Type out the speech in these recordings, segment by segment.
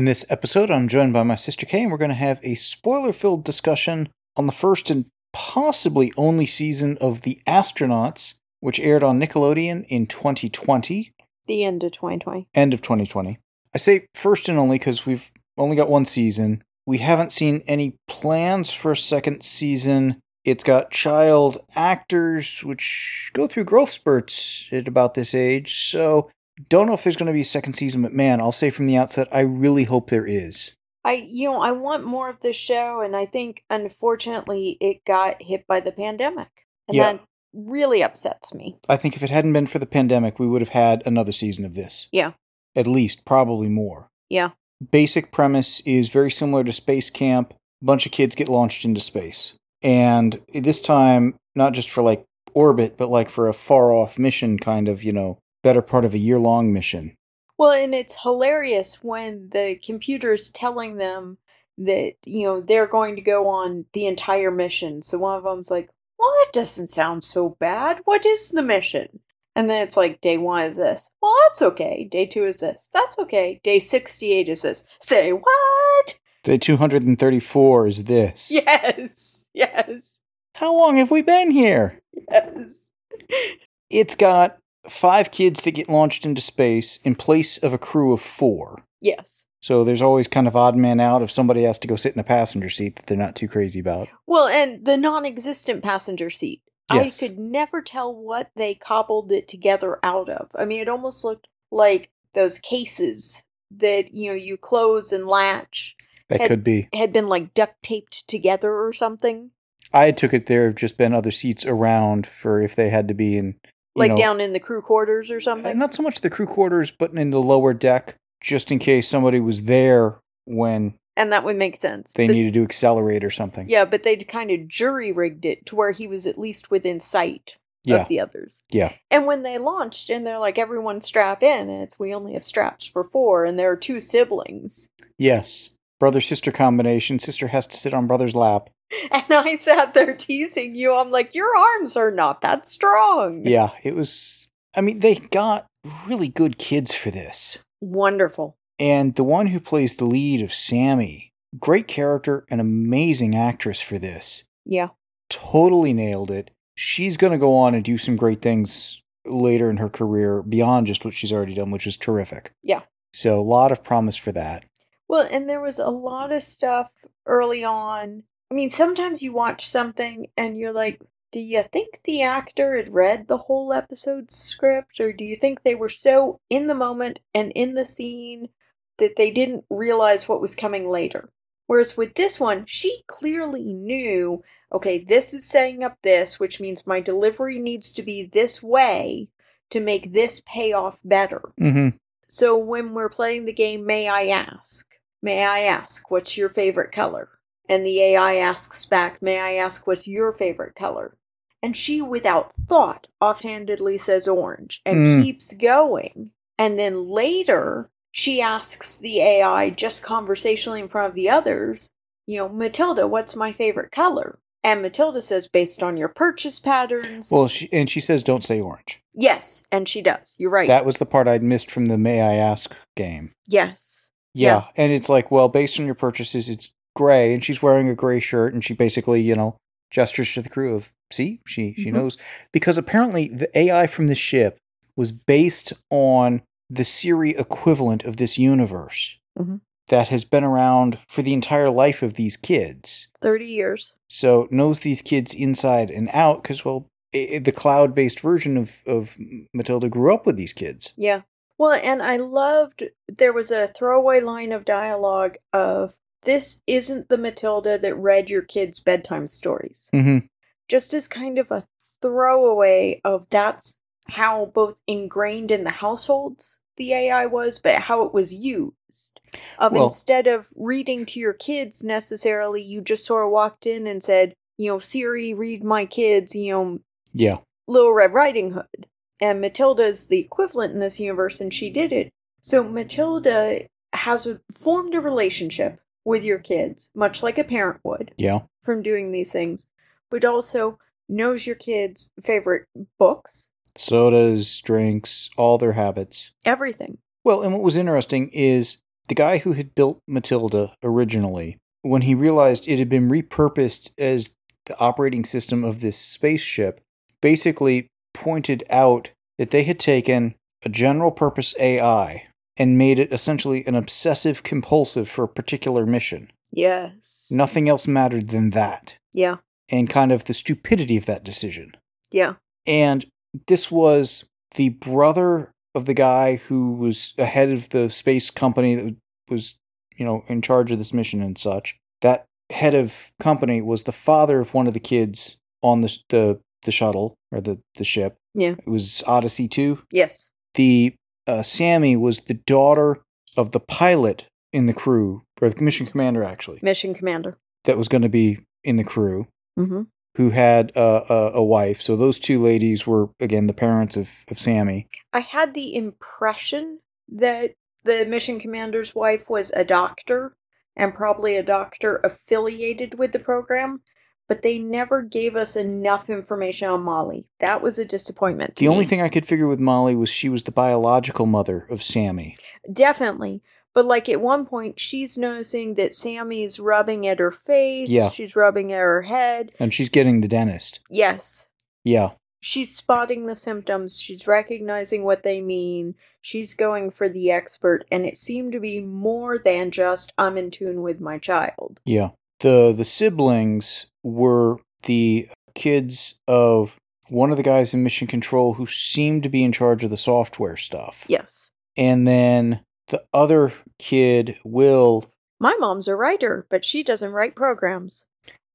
In this episode, I'm joined by my sister Kay, and we're going to have a spoiler filled discussion on the first and possibly only season of The Astronauts, which aired on Nickelodeon in 2020, The end of 2020. end of 2020. I say first and only because we've only got one season. We haven't seen any plans for a second season. It's got child actors, which go through growth spurts at about this age, so don't know if there's going to be a second season, but man, I'll say from the outset, I really hope there is. I you know, I want more of this show and I think unfortunately it got hit by the pandemic. And Yeah. that really upsets me. I think if it hadn't been for the pandemic, we would have had another season of this. Yeah. At least, probably more. Yeah. Basic premise is very similar to Space Camp. A bunch of kids get launched into space. And this time, not just for like orbit, but like for a far off mission, kind of, you know, better part of a year long mission. Well, and it's hilarious when the computer's telling them that, you know, they're going to go on the entire mission. So one of them's like, well, that doesn't sound so bad. What is the mission? And then it's like, day one is this. Well, that's okay. Day two is this. That's okay. Day 68 is this. Say what? Day 234 is this. Yes. Yes. How long have we been here? Yes. It's got five kids that get launched into space in place of a crew of four. Yes. So there's always kind of odd man out if somebody has to go sit in a passenger seat that they're not too crazy about. Well, and the non existent passenger seat. Yes. I could never tell what they cobbled it together out of. I mean, it almost looked like those cases that, you know, you close and latch That Had- could be. had been like duct taped together or something. I took it there have just been other seats around for if they had to be in Like know, down in the crew quarters or uh, something. not so much the crew quarters, but in the lower deck, just in case somebody was there when and that would make sense. they But- needed to accelerate or something. Yeah, but they'd kind of jury rigged it to where he was at least within sight Yeah. of the others. Yeah. And when they launched and they're like, everyone strap in, and it's we only have straps for four, and there are two siblings. Yes. Brother sister combination. Sister has to sit on brother's lap. And I sat there teasing you. I'm like, your arms are not that strong. Yeah, it was. I mean, they got really good kids for this. Wonderful. And the one who plays the lead of Sammy, great character and amazing actress for this. Yeah. Totally nailed it. She's going to go on and do some great things later in her career beyond just what she's already done, which is terrific. Yeah. So, a lot of promise for that. Well, and there was a lot of stuff early on. I mean, sometimes you watch something and you're like, do you think the actor had read the whole episode's script? Or do you think they were so in the moment and in the scene that they didn't realize what was coming later? Whereas with this one, she clearly knew okay, this is setting up this, which means my delivery needs to be this way to make this payoff better. Mm-hmm. So when we're playing the game, may I ask? May I ask, what's your favorite color? And the AI asks back, may I ask, what's your favorite color? And she, without thought, offhandedly says orange and Mm. keeps going. And then later, she asks the AI, just conversationally in front of the others, you know, Matilda, what's my favorite color? And Matilda says, based on your purchase patterns. Well, she, and she says, don't say orange. yes, and she does. You're right. That was the part I'd missed from the May I Ask game. yes. Yeah. And it's like, well, based on your purchases, it's gray, and she's wearing a gray shirt, and she basically, you know, gestures to the crew of, see, she she Mhm. knows because apparently the AI from the ship was based on the Siri equivalent of this universe Mhm. that has been around for the entire life of these kids. 30 years. So knows these kids inside and out because, well, i the cloud-based version of of Matilda grew up with these kids. Yeah. Well, and I loved there was a throwaway line of dialogue of this isn't the Matilda that read your kids' bedtime stories. Mm-hmm. Just as kind of a throwaway of that's how both ingrained in the households the AI was, but how it was used. Of Well- instead of reading to your kids necessarily, you just sort of walked in and said, you know, Siri, read my kids, you know, Yeah. Little Red Riding Hood. And Matilda is the equivalent in this universe, and she did it. So Matilda has a, formed a relationship with your kids, much like a parent would, Yeah. from doing these things, but also knows your kids' favorite books, Sodas, drinks, all their habits. everything. Well, and what was interesting is the guy who had built Matilda originally, when he realized it had been repurposed as the operating system of this spaceship, basically pointed out that they had taken a general purpose AI and made it essentially an obsessive compulsive for a particular mission. Yes. Nothing else mattered than that, Yeah. and kind of the stupidity of that decision. Yeah. And this was the brother of the guy who was ahead of the space company that was, you know, in charge of this mission and such. That head of company was the father of one of the kids on the the, the shuttle or the, the ship. Yeah. It was Odyssey 2. Yes. The uh, Sammy was the daughter of the pilot in the crew, or the mission commander actually, Mission Commander. that was going to be in the crew Mm-hmm. who had uh, a, a wife. So those two ladies were again the parents of, of Sammy. I had the impression that the mission commander's wife was a doctor and probably a doctor affiliated with the program, but they never gave us enough information on Molly. That was a disappointment. The only thing I could figure with Molly was she was the biological mother of Sammy. Definitely. But like at one point, she's noticing that Sammy's rubbing at her face. Yeah. She's rubbing at her head. And she's getting the dentist. Yes. Yeah. She's spotting the symptoms. She's recognizing what they mean. She's going for the expert. And it seemed to be more than just, I'm in tune with my child. Yeah. The the siblings were the kids of one of the guys in mission control who seemed to be in charge of the software stuff. Yes. And then the other kid, Will, My mom's a writer, but she doesn't write programs.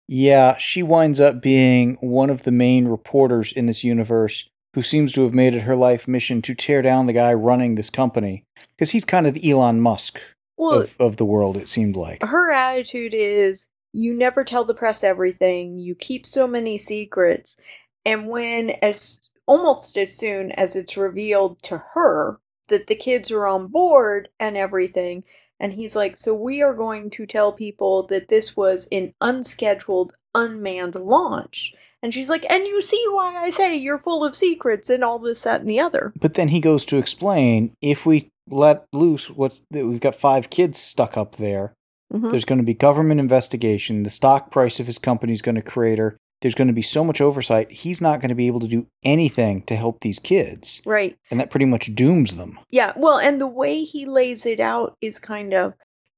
Yeah, she winds up being one of the main reporters in this universe who seems to have made it her life mission to tear down the guy running this company. Because he's kind of Elon Musk Well, of, of the world, it seemed like. her attitude is you never tell the press everything, you keep so many secrets, and when as almost as soon as it's revealed to her that the kids are on board and everything, and he's like, So we are going to tell people that this was an unscheduled, unmanned launch. And she's like, And you see why I say you're full of secrets and all this, that, and the other. But then he goes to explain if we let loose what's that we've got five kids stuck up there, Mhm. there's going to be government investigation, the stock price of his company is going to crater. There's going to be so much oversight, he's not going to be able to do anything to help these kids. Right. And that pretty much dooms them. Yeah, well, and the way he lays it out is kind of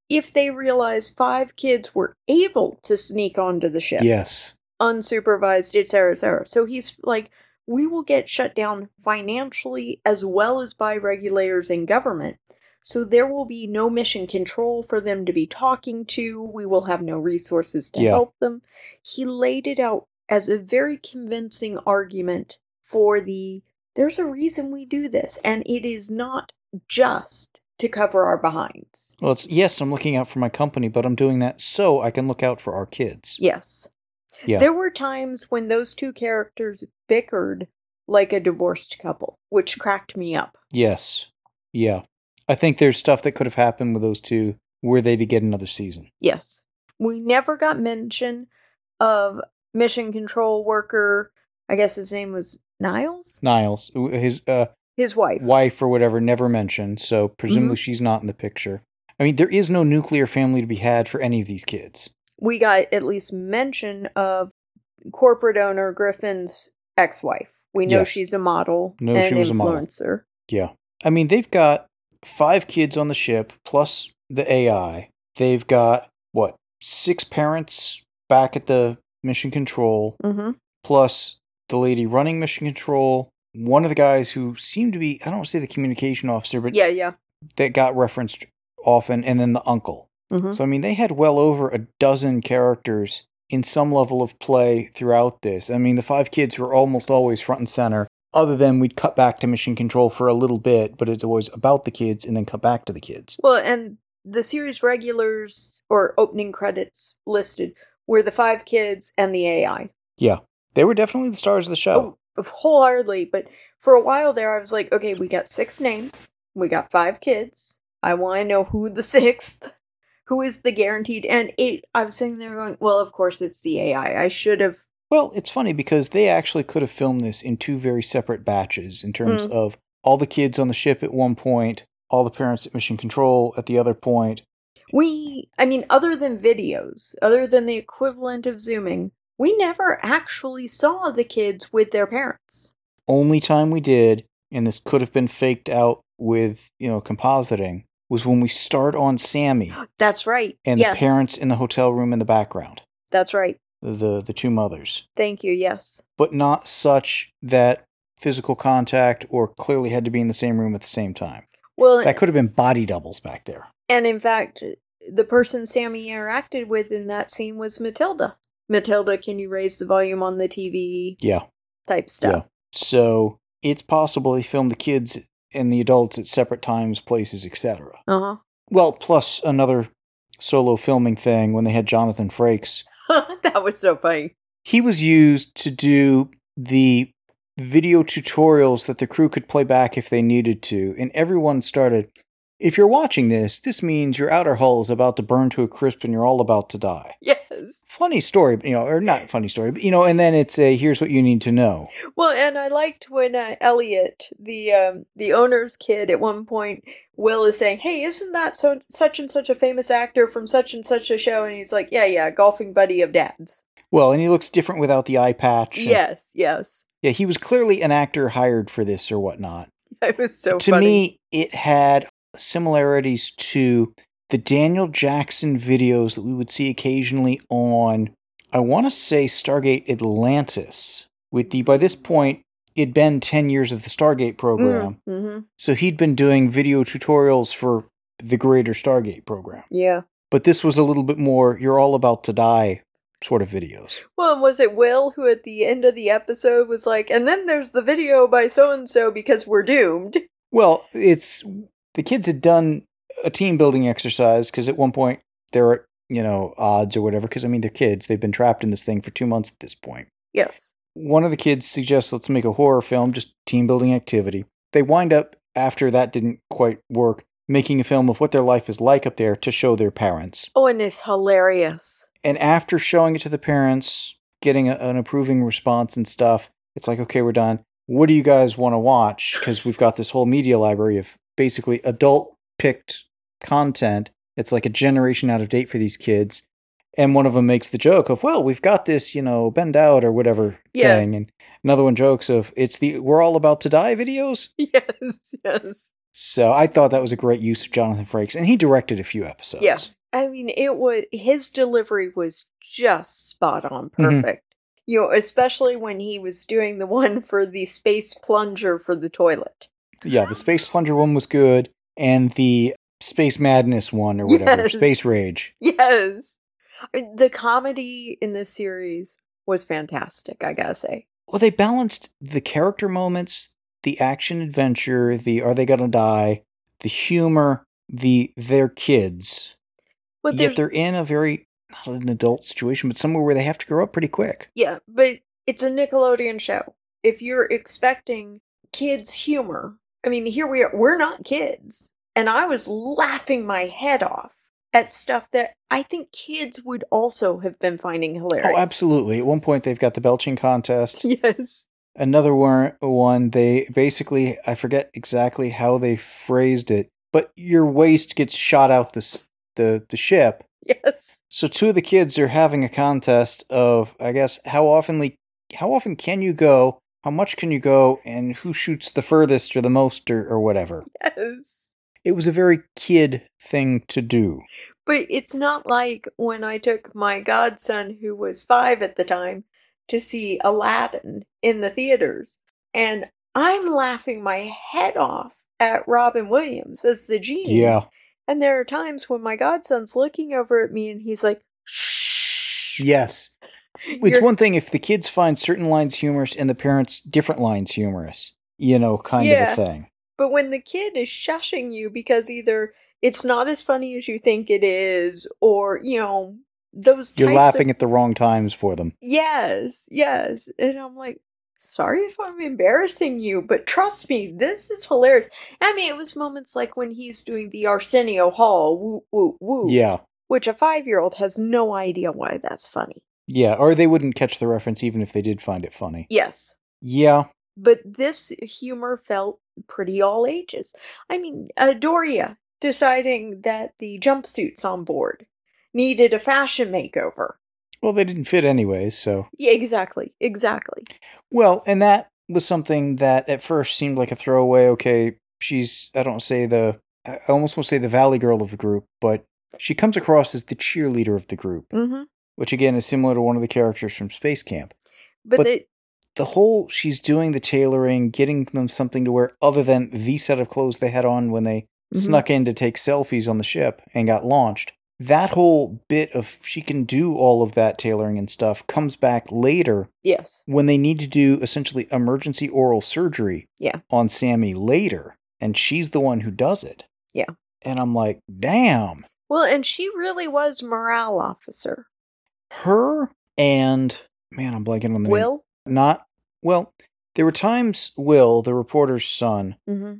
if they realize five kids were able to sneak onto the ship, Yes. unsupervised, etc., etc. So he's like, we will get shut down financially as well as by regulators and government. So there will be no mission control for them to be talking to. We will have no resources to Yeah. help them. He laid it out as a very convincing argument for the there's a reason we do this, and it is not just to cover our behinds. Well, it's yes, I'm looking out for my company, but I'm doing that so I can look out for our kids. Yes. Yeah. There were times when those two characters bickered like a divorced couple, which cracked me up. Yes. Yeah. I think there's stuff that could have happened with those two were they to get another season. Yes. We never got mention of mission control worker, I guess his name was Niles? Niles, his uh, His wife. wife or whatever, never mentioned, so presumably she's not in the picture. I mean, there is no nuclear family to be had for any of these kids. We got at least mention of corporate owner Griffin's ex wife. We know Yes. she's a model Know and she was a model. influencer. Yeah. I mean, they've got five kids on the ship plus the AI. They've got, what, six parents back at the mission control, Mm-hmm. plus the lady running mission control, one of the guys who seemed to be, I don't say the communication officer, but Yeah, yeah. that got referenced often, and then the uncle. Mm-hmm. So, I mean, they had well over a dozen characters in some level of play throughout this. I mean, the five kids were almost always front and center, other than we'd cut back to mission control for a little bit, but it's always about the kids and then cut back to the kids. Well, and the series regulars or opening credits listed were the five kids and the AI. Yeah. They were definitely the stars of the show. Oh, wholeheartedly. But for a while there, I was like, okay, we got six names, we got five kids. I want to know who the sixth, who is the guaranteed. And it, I was sitting there going, well, of course it's the AI. I should have. Well, it's funny because they actually could have filmed this in two very separate batches in terms Mm. of all the kids on the ship at one point, all the parents at mission control at the other point. We, I mean, other than videos, other than the equivalent of Zooming, we never actually saw the kids with their parents. Only time we did, and this could have been faked out with, you know, compositing, was when we start on Sammy That's right. and yes. the parents in the hotel room in the background. That's right. The the two mothers. Thank you. Yes. But not such that physical contact or clearly had to be in the same room at the same time. Well, That could have been body doubles back there. and in fact, the person Sammy interacted with in that scene was Matilda. Matilda, can you raise the volume on the TV Yeah. type stuff? Yeah. So it's possible they filmed the kids and the adults at separate times, places, etc. Uh huh. Well, plus another solo filming thing when they had Jonathan Frakes. that was so funny. He was used to do the video tutorials that the crew could play back if they needed to, and everyone started. If you're watching this, this means your outer hull is about to burn to a crisp and you're all about to die. Yes. Funny story, you know, or not funny story, but you know, and then it's a here's what you need to know. Well, and I liked when uh, Elliot, the um, the owner's kid, at one point, Will is saying, "Hey, isn't that so such and such a famous actor from such and such a show?" And he's like, "Yeah, yeah, golfing buddy of Dad's." Well, and he looks different without the eye patch. Yes, yes. Yeah, he was clearly an actor hired for this or whatnot. It was so to funny. me, it had similarities to the Daniel Jackson videos that we would see occasionally on, I want to say Stargate Atlantis. With the by this point, it'd been ten years of the Stargate program, Mm-hmm. so he'd been doing video tutorials for the greater Stargate program. Yeah. But this was a little bit more "you're all about to die" sort of videos. Well, was it Will who at the end of the episode was like, and then there's the video by so and so because we're doomed? Well, it's the kids had done a team building exercise because at one point they're at you know odds or whatever. Because I mean they're kids; they've been trapped in this thing for two months at this point. Yes. One of the kids suggests let's make a horror film, just team building activity. They wind up after that didn't quite work, making a film of what their life is like up there to show their parents. Oh, and it's hilarious. And after showing it to the parents, getting a, an approving response and stuff, it's like, okay, we're done. What do you guys want to watch? Because we've got this whole media library of basically adult picked content. It's like a generation out of date for these kids. And one of them makes the joke of, well, we've got this, you know, bend out or whatever Yes. thing. And another one jokes of, it's the we're all about to die videos. Yes, yes. So I thought that was a great use of Jonathan Frakes. And he directed a few episodes. Yeah. I mean, it was his delivery was just spot on, Mhm. perfect. You know, especially when he was doing the one for the space plunger for the toilet. Yeah, the Space Plunger one was good, and the Space Madness one or whatever, Yes. Space Rage. Yes. The comedy in this series was fantastic, I gotta say. Well, they balanced the character moments, the action adventure, the are they gonna die, the humor, the they're kids. But Yet they're in a very not an adult situation, but somewhere where they have to grow up pretty quick. Yeah, but it's a Nickelodeon show. If you're expecting kids' humor, I mean, here we are. We're not kids. And I was laughing my head off at stuff that I think kids would also have been finding oh, hilarious. Oh, absolutely. At one point, they've got the belching contest. Yes. Another one, they basically I forget exactly how they phrased it, but your waste gets shot out the the the ship. Yes. So two of the kids are having a contest of I guess how oftenly how often can you go, how much can you go, and who shoots the furthest or the most or, or whatever. Yes. It was a very kid thing to do. But it's not like when I took my godson, who was five at the time, to see Aladdin in the theaters. And I'm laughing my head off at Robin Williams as the genie. Yeah. And there are times when my godson's looking over at me and he's like, shh. Yes. It's one thing if the kids find certain lines humorous and the parents different lines humorous. You know, kind of a thing. But when the kid is shushing you because either it's not as funny as you think it is, or, you know, those You're laughing of, at the wrong times for them. Yes, yes. And I'm like, sorry if I'm embarrassing you, but trust me, this is hilarious. I mean, it was moments like when he's doing the Arsenio Hall, woo, woo, woo. Yeah. Which a five year old has no idea why that's funny. Yeah. Or they wouldn't catch the reference even if they did find it funny. Yes. Yeah. But this humor felt pretty all ages. I mean, uh, Doria deciding that the jumpsuits on board needed a fashion makeover. Well, they didn't fit anyways, so. Yeah, exactly, exactly. Well, and that was something that at first seemed like a throwaway. Okay, she's, I don't say the, I almost want to say the Valley Girl of the group, but she comes across as the cheerleader of the group, Mm-hmm. Which again is similar to one of the characters from Space Camp. But, But- the, The whole, she's doing the tailoring, getting them something to wear other than the set of clothes they had on when they Mhm. snuck in to take selfies on the ship and got launched. That whole bit of she can do all of that tailoring and stuff comes back later yes, when they need to do essentially emergency oral surgery Yeah. on Sammy later, and she's the one who does it. Yeah. And I'm like, damn. well, and she really was morale officer. Her and man, I'm blanking on the name. Will. Not well, there were times Will, the reporter's son, Mm-hmm.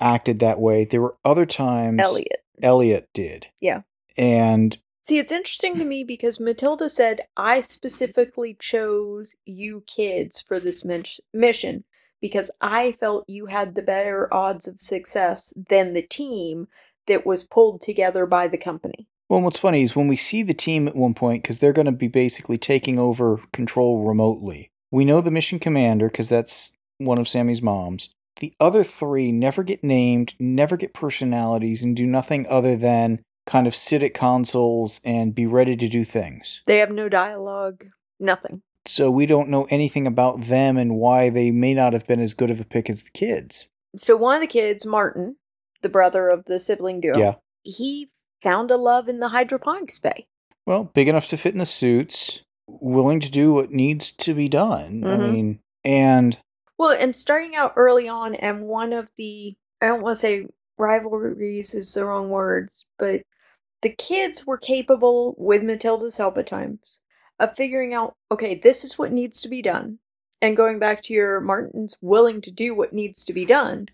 acted that way. There were other times Elliot. Elliot did. Yeah. And See, it's interesting to me because Matilda said, I specifically chose you kids for this mis- mission because I felt you had the better odds of success than the team that was pulled together by the company. Well, what's funny is when we see the team at one point, because they're going to be basically taking over control remotely. We know the mission commander because that's one of Sammy's moms. The other three never get named, never get personalities, and do nothing other than kind of sit at consoles and be ready to do things. They have no dialogue, nothing. So we don't know anything about them and why they may not have been as good of a pick as the kids. So one of the kids, Martin, the brother of the sibling duo, Yeah. he found a love in the hydroponics bay. Well, big enough to fit in the suits, willing to do what needs to be done. I Mhm. mean, and Well, and starting out early on, and one of the, I don't want to say rivalries is the wrong words, but the kids were capable, with Matilda's help at times, of figuring out, okay, this is what needs to be done. And going back to your Martin's willing to do what needs to be done,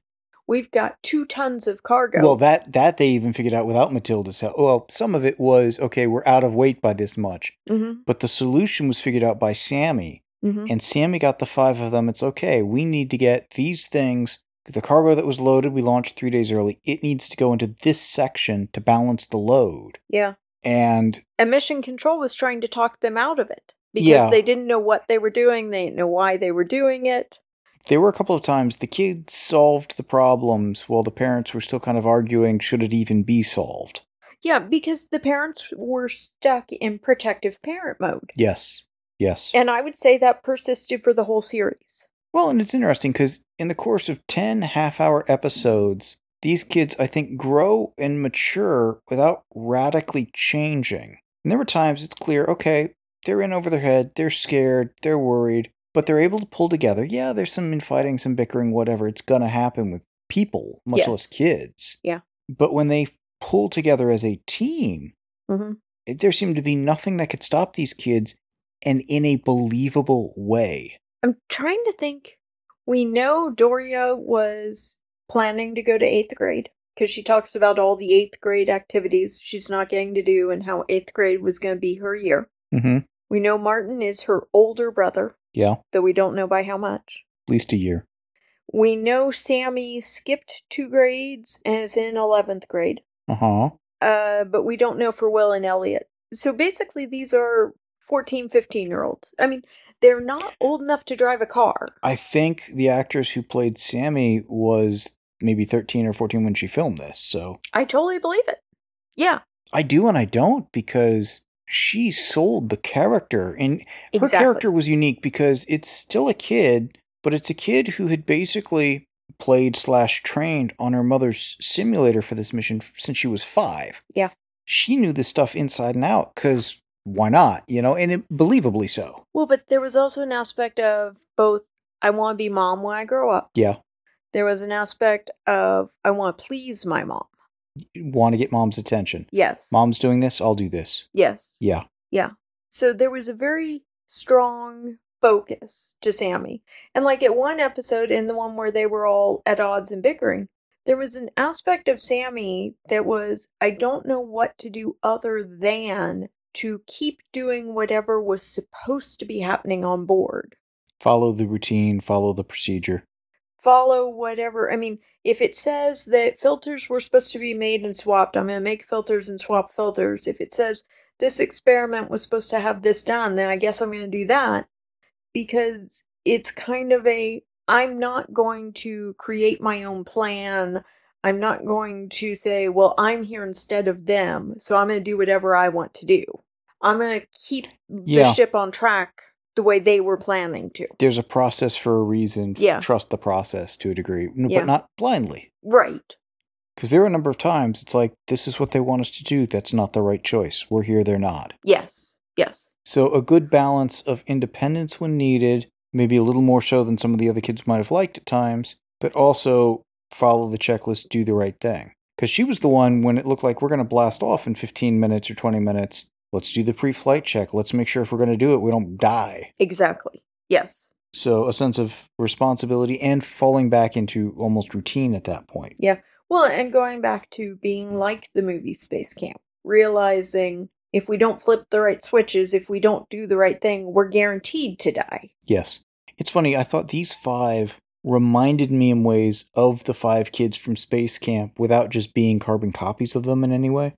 we've got two tons of cargo. well, that that they even figured out without Matilda's help. Well, some of it was okay. We're out of weight by this much, mm-hmm, but the solution was figured out by Sammy, mm-hmm. and Sammy got the five of them. It's okay. We need to get these things. The cargo that was loaded, we launched three days early. It needs to go into this section to balance the load. yeah. And emission Control was trying to talk them out of it because Yeah. they didn't know what they were doing, they didn't know why they were doing it. There were a couple of times the kids solved the problems while the parents were still kind of arguing should it even be solved. Yeah, because the parents were stuck in protective parent mode. Yes. Yes. And I would say that persisted for the whole series. Well, and it's interesting because in the course of 10 half hour episodes, these kids, I think, grow and mature without radically changing. And there were times it's clear, okay, they're in over their head, they're scared, they're worried, but they're able to pull together. Yeah, there's some infighting, some bickering, whatever. It's going to happen with people, much Yes. less kids. Yeah. But when they pull together as a team, Mm-hmm. it- there seemed to be nothing that could stop these kids and in a believable way. I'm trying to think. We know Doria was planning to go to eighth grade because she talks about all the eighth grade activities she's not getting to do and how eighth grade was going to be her year. Mm-hmm. We know Martin is her older brother, Yeah, though we don't know by how much. at least a year. We know Sammy skipped two grades and is in 11th grade. Uh huh. uh, but we don't know for Will and Elliot. So basically, these are 14, 15 year olds. I mean, they're not old enough to drive a car. I think the actress who played Sammy was maybe 13 or 14 when she filmed this. So I totally believe it. Yeah, I do and I don't because she sold the character. And her character was unique because it's still a kid, but it's a kid who had basically played slash trained on her mother's simulator for this mission since she was five. Yeah. She knew this stuff inside and out because why not? You know, and it, believably so. Well, but there was also an aspect of both I want to be mom when I grow up. Yeah. There was an aspect of I want to please my mom. Want to get mom's attention. Yes. Mom's doing this, I'll do this. Yes. Yeah. Yeah. So there was a very strong focus to Sammy. And like at one episode, in the one where they were all at odds and bickering, there was an aspect of Sammy that was, I don't know what to do other than to keep doing whatever was supposed to be happening on board. Follow the routine, follow the procedure. Follow whatever. I mean, if it says that filters were supposed to be made and swapped, I'm going to make filters and swap filters. If it says this experiment was supposed to have this done, then I guess I'm going to do that because it's kind of a I'm not going to create my own plan. I'm not going to say, well, I'm here instead of them, so I'm going to do whatever I want to do. I'm going to keep Yeah. the ship on track the way they were planning to. There's a process for a reason. Yeah. Trust the process to a degree, n- Yeah. but not blindly. Right. Because there are a number of times it's like, this is what they want us to do. That's not the right choice. We're here, they're not. Yes. Yes. So a good balance of independence when needed, maybe a little more so than some of the other kids might have liked at times, but also follow the checklist, do the right thing. Because she was the one when it looked like we're going to blast off in 15 minutes or 20 minutes. Let's do the pre flight check. Let's make sure if we're going to do it, we don't die. Exactly. Yes. So a sense of responsibility and falling back into almost routine at that point. Yeah. Well, and going back to being like the movie Space Camp, realizing if we don't flip the right switches, if we don't do the right thing, we're guaranteed to die. Yes. It's funny, I thought these five reminded me in ways of the five kids from Space Camp without just being carbon copies of them in any way.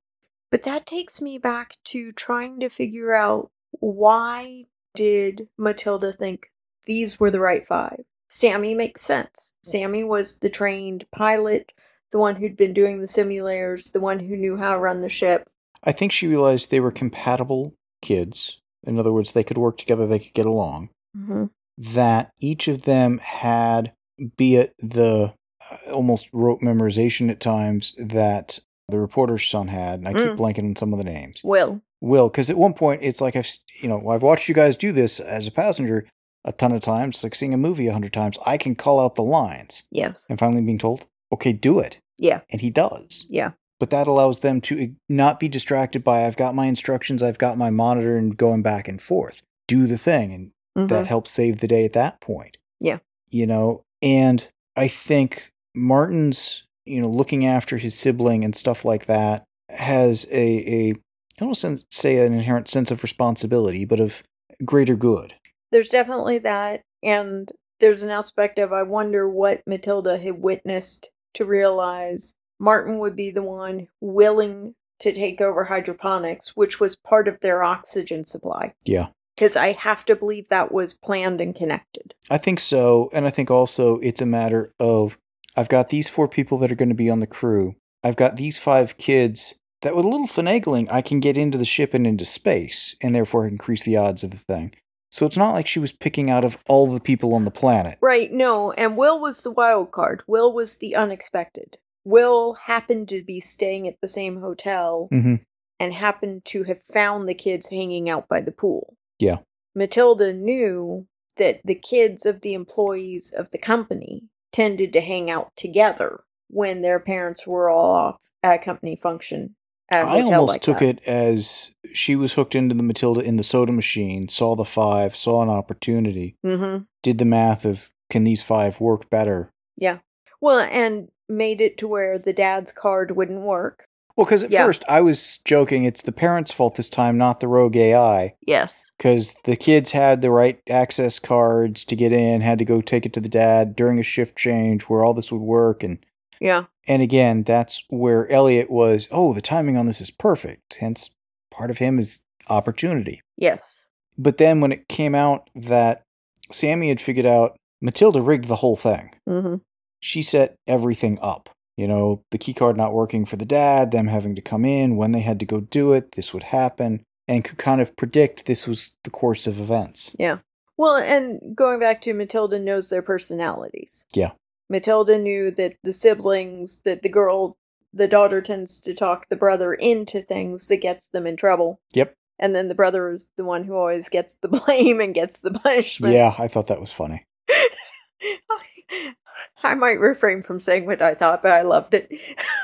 But that takes me back to trying to figure out why did Matilda think these were the right five? Sammy makes sense. Sammy was the trained pilot, the one who'd been doing the simulators, the one who knew how to run the ship. I think she realized they were compatible kids. In other words, they could work together, they could get along. Mm-hmm. That each of them had, be it the uh, almost rote memorization at times that the reporter's son had, and I keep Mm. blanking on some of the names. Will. Will, because at one point it's like I've, you know, I've watched you guys do this as a passenger a ton of times, it's like seeing a movie a hundred times. I can call out the lines, Yes. and finally being told, "Okay, do it," Yeah. and he does. Yeah. But that allows them to not be distracted by I've got my instructions, I've got my monitor, and going back and forth. Do the thing, and Mhm. that helps save the day at that point. Yeah. You know, and I think Martin's, you know, looking after his sibling and stuff like that has a, a I don't sen- say an inherent sense of responsibility, but of greater good. There's definitely that. And there's an aspect of I wonder what Matilda had witnessed to realize Martin would be the one willing to take over hydroponics, which was part of their oxygen supply. Yeah. Because I have to believe that was planned and connected. I think so. And I think also it's a matter of I've got these four people that are going to be on the crew. I've got these five kids that with a little finagling, I can get into the ship and into space, and therefore increase the odds of the thing. So it's not like she was picking out of all the people on the planet. Right, no, and Will was the wild card. Will was the unexpected. Will happened to be staying at the same hotel hmm and happened to have found the kids hanging out by the pool. Yeah. Matilda knew that the kids of the employees of the company tended to hang out together when their parents were all off at a company function at a I almost like took that. it as she was hooked into the Matilda in the soda machine, saw the five, saw an opportunity, Mm-hmm. did the math of can these five work better? Yeah. Well, and made it to where the dad's card wouldn't work. Well, because at Yeah. first I was joking, it's the parents' fault this time, not the rogue AI. Yes. because the kids had the right access cards to get in, had to go take it to the dad during a shift change where all this would work, and Yeah. and again, that's where Elliot was. Oh, the timing on this is perfect. Hence, part of him is opportunity. Yes. But then when it came out that Sammy had figured out Matilda rigged the whole thing, Mm-hmm. she set everything up. You know, the key card not working for the dad, them having to come in when they had to go do it, this would happen, and could kind of predict this was the course of events. Yeah. Well, and going back to Matilda knows their personalities. Yeah. Matilda knew that the siblings, that the girl, the daughter tends to talk the brother into things that gets them in trouble. Yep. And then the brother is the one who always gets the blame and gets the punishment. Yeah, I thought that was funny. I might refrain from saying what I thought, but I loved it.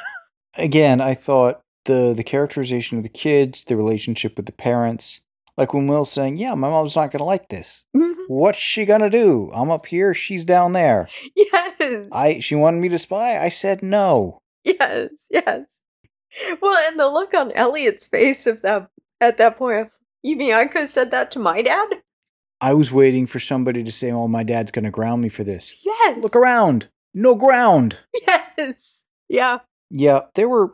Again, I thought the the characterization of the kids, the relationship with the parents, like when Will's saying, "Yeah, my mom's not gonna like this. Mm-hmm. What's she gonna do? I'm up here, she's down there. yes. I she wanted me to spy. I said no. Yes, yes. Well, and the look on Elliot's face of that at that point, of, you mean I could have said that to my dad? I was waiting for somebody to say, "Oh, my dad's gonna ground me for this." Yes. Look around. No ground. Yes. Yeah. Yeah, there were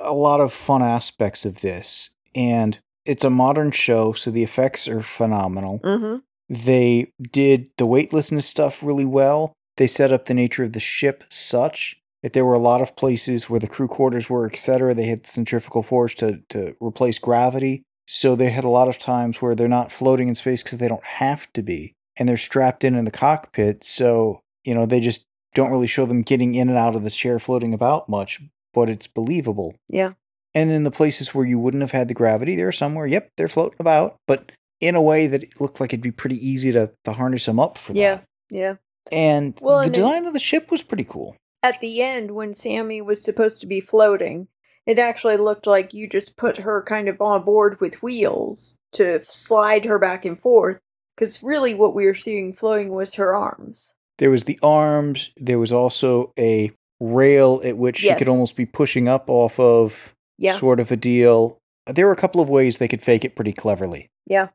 a lot of fun aspects of this, and it's a modern show, so the effects are phenomenal. Mm-hmm. They did the weightlessness stuff really well. They set up the nature of the ship such that there were a lot of places where the crew quarters were, etc. They had centrifugal force to, to replace gravity. So they had a lot of times where they're not floating in space because they don't have to be. And they're strapped in in the cockpit. So, you know, they just don't really show them getting in and out of the chair floating about much, but it's believable. Yeah. And in the places where you wouldn't have had the gravity, there are some where, yep, they're floating about, but in a way that it looked like it'd be pretty easy to, to harness them up for Yeah. that. Yeah. And Well, the and design of the ship was pretty cool. At the end, when Sammy was supposed to be floating, it actually looked like you just put her kind of on board with wheels to slide her back and forth. Because really, what we were seeing flowing was her arms. There was the arms, there was also a rail at which she could almost be pushing up off of, Yeah. sort of a deal. There were a couple of ways they could fake it pretty cleverly. Yeah.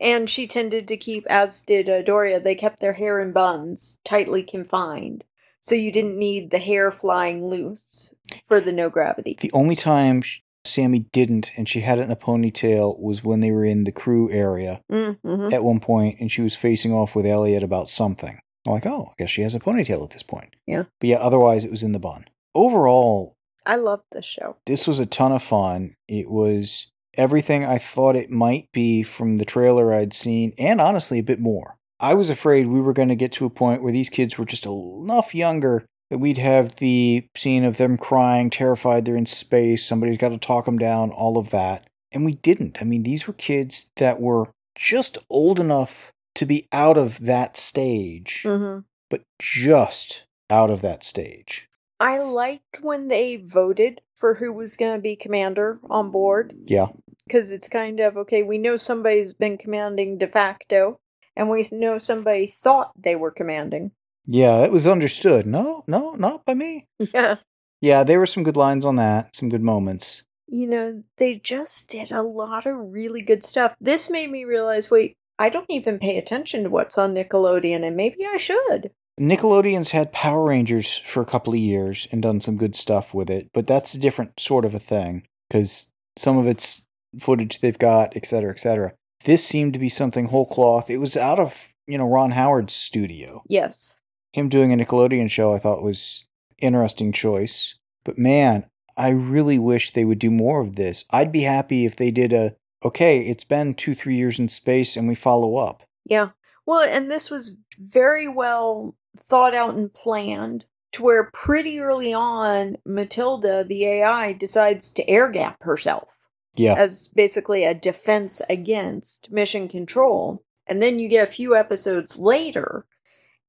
And she tended to keep, as did uh, Doria, they kept their hair in buns, tightly confined. So you didn't need the hair flying loose for the no gravity. The only time Sammy didn't, and she had it in a ponytail, was when they were in the crew area Mm-hmm. at one point, and she was facing off with Elliot about something. I'm like, oh, I guess she has a ponytail at this point. Yeah. But yeah, otherwise it was in the bun. Overall, I loved the show. this was a ton of fun. It was everything I thought it might be from the trailer I'd seen, and honestly, a bit more. I was afraid we were going to get to a point where these kids were just enough younger that we'd have the scene of them crying, terrified they're in space, somebody's got to talk them down, all of that. And we didn't. I mean, these were kids that were just old enough to be out of that stage, Mm-hmm. but just out of that stage. I liked when they voted for who was going to be commander on board Yeah. because it's kind of okay. We know somebody's been commanding de facto, and we know somebody thought they were commanding. Yeah, it was understood. No, no, not by me. Yeah. Yeah, there were some good lines on that, some good moments. You know, they just did a lot of really good stuff. This made me realize wait, I don't even pay attention to what's on Nickelodeon, and maybe I should. Nickelodeon's had Power Rangers for a couple of years and done some good stuff with it, but that's a different sort of a thing because some of it's footage they've got, et cetera, et cetera. This seemed to be something whole cloth. It was out of, you know, Ron Howard's studio. Yes. Him doing a Nickelodeon show I thought was interesting choice. But man, I really wish they would do more of this. I'd be happy if they did a okay, it's been two, three years in space and we follow up. Yeah. Well, and this was very well thought out and planned to where pretty early on, Matilda, the AI, decides to air gap herself Yeah. as basically a defense against mission control. And then you get a few episodes later,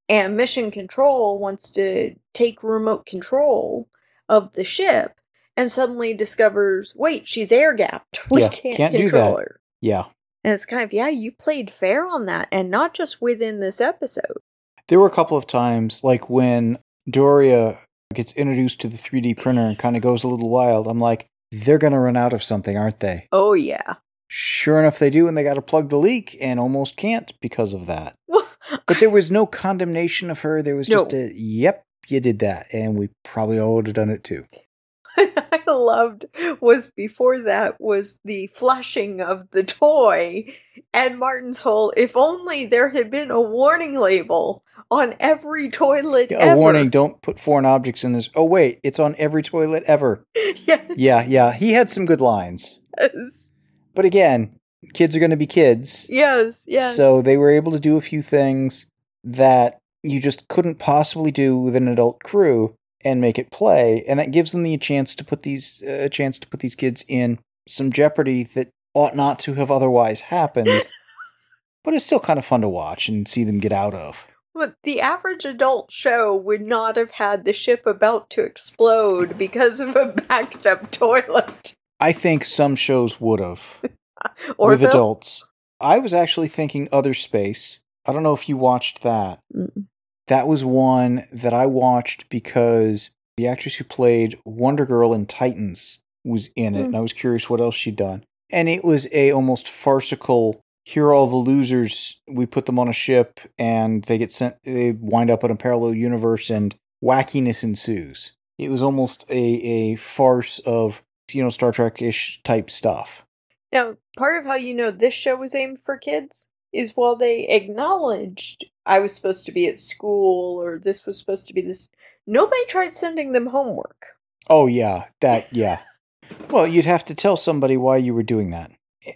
and mission control wants to take remote control of the ship and suddenly discovers wait, she's air gapped. We Yeah, can't, can't do control that. her. Yeah. And it's kind of, yeah, you played fair on that, and not just within this episode. There were a couple of times, like when Doria gets introduced to the 3D printer and kind of goes a little wild. I'm like, they're going to run out of something, aren't they? Oh, yeah. Sure enough, they do, and they got to plug the leak and almost can't because of that. But there was no condemnation of her. There was just a, yep, you did that. And we probably all would have done it too. Loved was before that was the flushing of the toy and Martin's whole if only there had been a warning label on every toilet A ever. warning don't put foreign objects in this. Oh, wait, it's on every toilet ever. yes. Yeah, yeah. He had some good lines. Yes. But again, kids are going to be kids. Yes, yes. So they were able to do a few things that you just couldn't possibly do with an adult crew and make it play, and that gives them the chance to put these uh, a chance to put these kids in some jeopardy that ought not to have otherwise happened. but it's still kind of fun to watch and see them get out of. But the average adult show would not have had the ship about to explode because of a backed up toilet. I think some shows would have Or with adults. I was actually thinking Other Space. I don't know if you watched that. Mm. That was one that I watched because the actress who played Wonder Girl in Titans was in it, Hmm. and I was curious what else she'd done. And it was a almost farcical. Here are all the losers. We put them on a ship, and they get sent. They wind up in a parallel universe, and wackiness ensues. It was almost a a farce of you know Star Trek ish type stuff. Now, part of how you know this show was aimed for kids is while they acknowledged I was supposed to be at school or this was supposed to be this, nobody tried sending them homework. Oh yeah, that yeah. well, you'd have to tell somebody why you were doing that.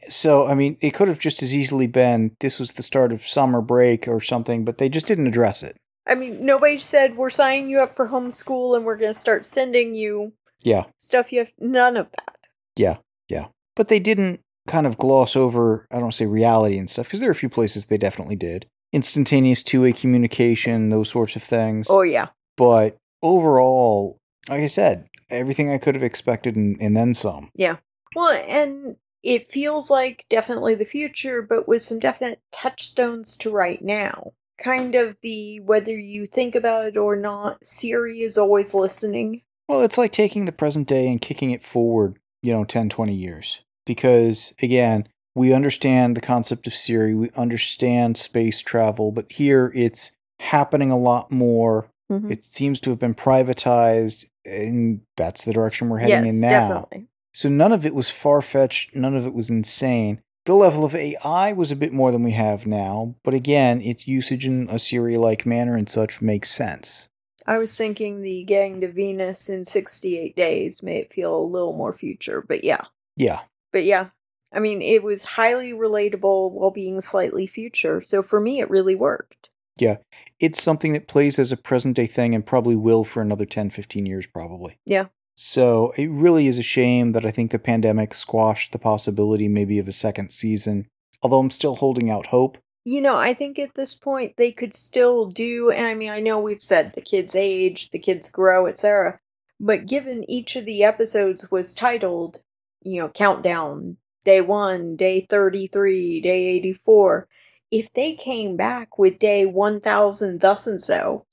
So, I mean, it could have just as easily been this was the start of summer break or something, but they just didn't address it. I mean, nobody said we're signing you up for homeschool and we're going to start sending you Yeah, stuff you have. None of that. yeah, yeah. But they didn't kind of gloss over, I don't want to say reality and stuff, because there are a few places they definitely did. Instantaneous two way communication, those sorts of things. Oh, yeah. But overall, like I said, everything I could have expected and, and then some. Yeah. Well, and it feels like definitely the future, but with some definite touchstones to right now. Kind of the whether you think about it or not, Siri is always listening. Well, it's like taking the present day and kicking it forward, you know, 10, 20 years. Because, again, we understand the concept of Siri, we understand space travel, but here it's happening a lot more. Mhm. It seems to have been privatized, and that's the direction we're heading yes, in now. definitely. So none of it was far fetched, none of it was insane. The level of AI was a bit more than we have now, but again, its usage in a Siri like manner and such makes sense. I was thinking the getting to Venus in 68 days made it feel a little more future, but yeah. Yeah. But yeah, I mean, it was highly relatable while being slightly future, so for me, it really worked. Yeah. It's something that plays as a present day thing and probably will for another 10, 15 years, probably. Yeah. So it really is a shame that I think the pandemic squashed the possibility maybe of a second season, although I'm still holding out hope. You know, I think at this point they could still do, and I mean, I know we've said the kids age, the kids grow, etc. But given each of the episodes was titled, you know, countdown, day one, day 33, day 84, if they came back with day 1000 thus and so,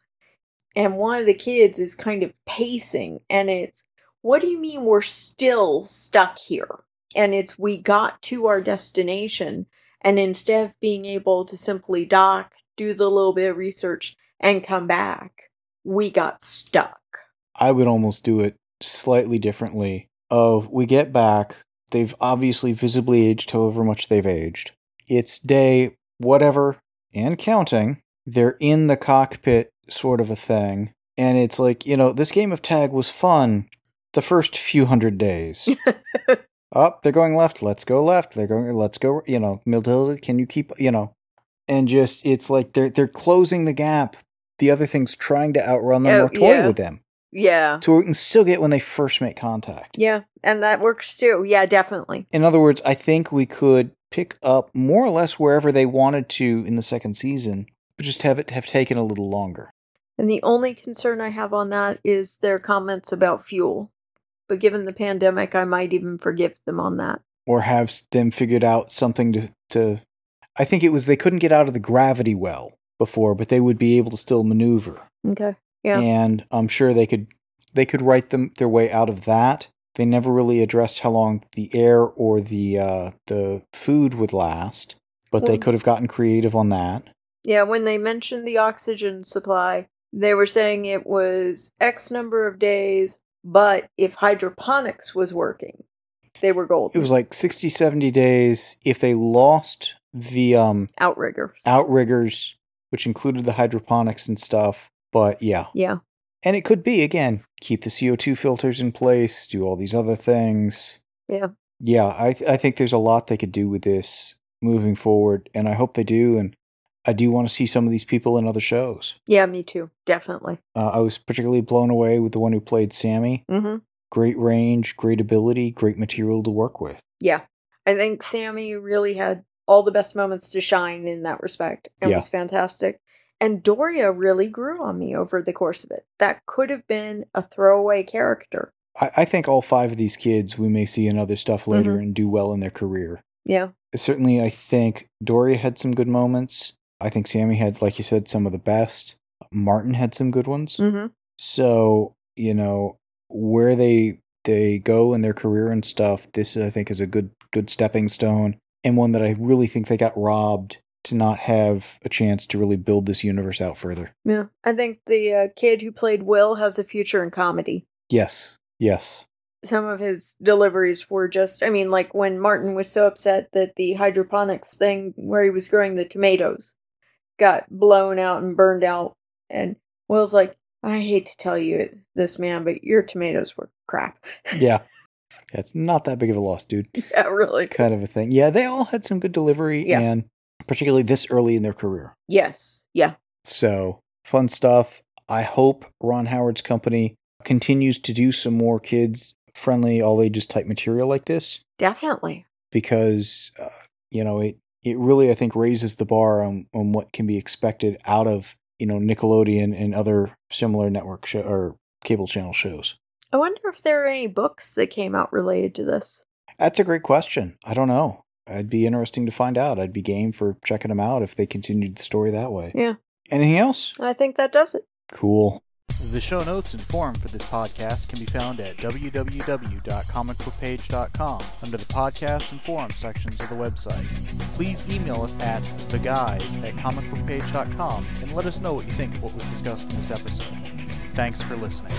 and one of the kids is kind of pacing, and it's, what do you mean we're still stuck here? And it's, we got to our destination, and instead of being able to simply dock, do the little bit of research, and come back, we got stuck. I would almost do it slightly differently. Of we get back, they've obviously visibly aged however much they've aged. It's day whatever and counting. They're in the cockpit sort of a thing. And it's like, you know, this game of tag was fun the first few hundred days. Up, they're going left. Let's go left. They're going. Let's go. You know, Matilda, can you keep? You know, and just it's like they're they're closing the gap. The other thing's trying to outrun them Oh, or toy yeah. with them. Yeah. So we can still get when they first make contact. Yeah, and that works too. Yeah, definitely. In other words, I think we could pick up more or less wherever they wanted to in the second season, but just have it have taken a little longer. And the only concern I have on that is their comments about fuel. But given the pandemic, I might even forgive them on that. Or have them figured out something to, to I think it was they couldn't get out of the gravity well before, but they would be able to still maneuver. Okay. Yeah. and I'm sure they could they could write them their way out of that. They never really addressed how long the air or the uh, the food would last, but they could have gotten creative on that. Yeah, when they mentioned the oxygen supply, they were saying it was X number of days, but if hydroponics was working, they were golden. It was like 60, 70 days if they lost the um, outriggers. outriggers, which included the hydroponics and stuff. But yeah, Yeah. and it could be again keep the CO two filters in place, do all these other things. Yeah. yeah, I th- I think there's a lot they could do with this moving forward, and I hope they do. And I do want to see some of these people in other shows. Yeah, me too. Definitely. Uh, I was particularly blown away with the one who played Sammy. Mm-hmm. Great range, great ability, great material to work with. Yeah. I think Sammy really had all the best moments to shine in that respect. It Yeah. was fantastic. And Doria really grew on me over the course of it. That could have been a throwaway character. I, I think all five of these kids we may see in other stuff later Mhm. and do well in their career. Yeah. Certainly, I think Doria had some good moments. I think Sammy had, like you said, some of the best. Martin had some good ones. Mm-hmm. So you know where they they go in their career and stuff. This I think is a good good stepping stone and one that I really think they got robbed to not have a chance to really build this universe out further. Yeah. I think the uh, kid who played Will has a future in comedy. Yes, yes, Some of his deliveries were just, I mean, like when Martin was so upset that the hydroponics thing where he was growing the tomatoes got blown out and burned out. And Will's like, I hate to tell you this man, but your tomatoes were crap. yeah. It's not that big of a loss, dude. yeah, really. Kind of a thing. Yeah, they all had some good delivery, Yeah. and particularly this early in their career. Yes. Yeah. So fun stuff. I hope Ron Howard's company continues to do some more kids friendly, all ages type material like this Definitely. because uh, you know it it really I think raises the bar on on what can be expected out of you know Nickelodeon and other similar network show or cable channel shows. I wonder if there are any books that came out related to this. That's a great question. I don't know. I'd be interesting to find out. I'd be game for checking them out if they continued the story that way. Yeah. Anything else? I think that does it. Cool. The show notes and forum for this podcast can be found at www.comicbookpage.com under the podcast and forum sections of the website. Please email us at theguys at comicbookpage.com and let us know what you think of what was discussed in this episode. Thanks for listening.